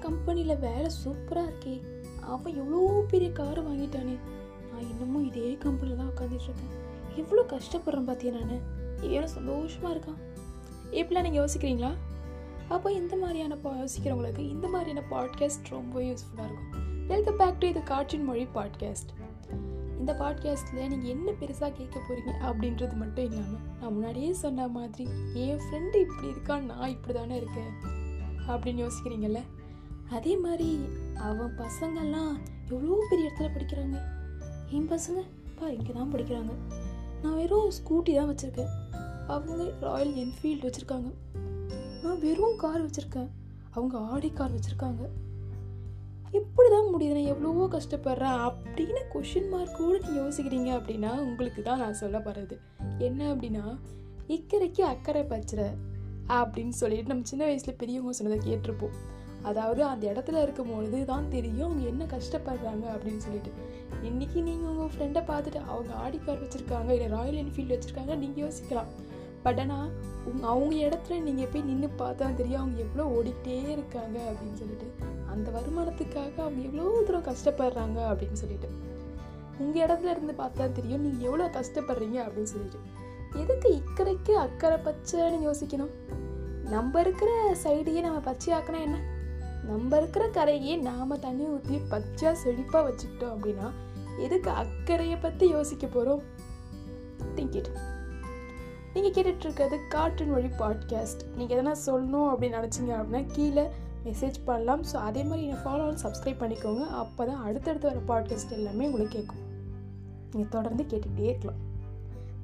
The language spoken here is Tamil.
கம்பெனியில் வேலை சூப்பராக இருக்கே. அவன் எவ்வளோ பெரிய கார் வாங்கிட்டானே. நான் இன்னமும் இதே கம்பெனியில் தான் உட்காந்துட்டு இருக்கேன். எவ்வளோ கஷ்டப்படுறேன் பார்த்தியா நான். எவ்வளோ சந்தோஷமாக இருக்கான். இப்படிலாம் நீங்கள் யோசிக்கிறீங்களா? அப்போ இந்த மாதிரியான பா யோசிக்கிறவங்களுக்கு இந்த மாதிரியான பாட்காஸ்ட் ரொம்ப யூஸ்ஃபுல்லாக இருக்கும். வெல்கம் பேக் டு இது காற்றின் மொழி பாட்காஸ்ட் இந்த பாட்காஸ்ட்டில் நீங்கள் என்ன பெருசாக கேட்க போகிறீங்க அப்படின்றது மட்டும் இல்லாமல் நான் முன்னாடியே சொன்ன மாதிரி என் ஃப்ரெண்டு இப்படி இருக்கான் நான் இப்படி தானே இருக்கேன். அப்படின்னு யோசிக்கிறீங்கல்ல? அதே மாதிரி அவன் பசங்கள்லாம் எவ்வளோ பெரிய இடத்துல படிக்கிறாங்க? என் பசங்க? பா இங்கே தான் படிக்கிறாங்க. நான் வெறும் ஸ்கூட்டி தான் வச்சுருக்கேன். அவங்க ராயல் என்ஃபீல்டு வச்சுருக்காங்க. நான் வெறும் கார் வச்சுருக்கேன். அவங்க ஆடி கார் வச்சுருக்காங்க. எப்படி தான் முடியுது? நான் எவ்வளவோ கஷ்டப்படுறேன் அப்படின்னு கொஷின் மார்க்கோடு நீங்கள் யோசிக்கிறீங்க அப்படின்னா உங்களுக்கு தான் நான் சொல்ல போகிறது என்ன அப்படின்னா இக்கரைக்கு அக்கறை பச்சிட. அப்படின்னு சொல்லிட்டு நம்ம சின்ன வயசில் பெரியவங்க சொன்னதை கேட்டிருப்போம். அதாவது அந்த இடத்துல இருக்கும் பொழுது தான் தெரியும் அவங்க என்ன கஷ்டப்படுறாங்க அப்படின்னு சொல்லிட்டு. இன்றைக்கி நீங்கள் உங்கள் ஃப்ரெண்டை பார்த்துட்டு அவங்க ஆடி கார் வச்சுருக்காங்க இல்லை ராயல் என்ஃபீல்டு வச்சுருக்காங்க நீங்கள் யோசிக்கலாம். பட் ஆனால் உங் அவங்க இடத்துல நீங்கள் போய் நின்று பார்த்தா தெரியும் அவங்க எவ்வளோ ஓடிக்கிட்டே இருக்காங்க அப்படின்னு சொல்லிட்டு. அந்த வருமானத்துக்காக அவங்க எவ்வளோ தூரம் கஷ்டப்படுறாங்க அப்படின்னு சொல்லிட்டு. உங்கள் இடத்துல இருந்து பார்த்தா தெரியும் நீங்கள் எவ்வளோ கஷ்டப்படுறீங்க அப்படின்னு சொல்லிட்டு. எதுக்கு இக்கரைக்கு அக்கறை பச்சைன்னு யோசிக்கணும்? நம்ம இருக்கிற சைடையே நம்ம பச்சையாக்கினா என்ன? நம்ம இருக்கிற கரையே நாம் தண்ணி ஊற்றி பச்சை செழிப்பாக வச்சுக்கிட்டோம் அப்படின்னா எதுக்கு அக்கறையை பற்றி யோசிக்க போகிறோம் திங்க் இட் நீங்கள் கேட்டுட்ருக்கிறது காற்றின் வழி பாட்காஸ்ட் நீங்கள் எதனா சொல்லணும் அப்படின்னு நினச்சிங்க அப்படின்னா கீழே மெசேஜ் பண்ணலாம். ஸோ அதே மாதிரி என்னை ஃபாலோ சப்ஸ்கிரைப் பண்ணிக்கோங்க. அப்போ தான் அடுத்தடுத்து வர பாட்காஸ்ட் எல்லாமே உங்களுக்கு கேட்கும். நீங்கள் தொடர்ந்து கேட்டுகிட்டே இருக்கலாம்.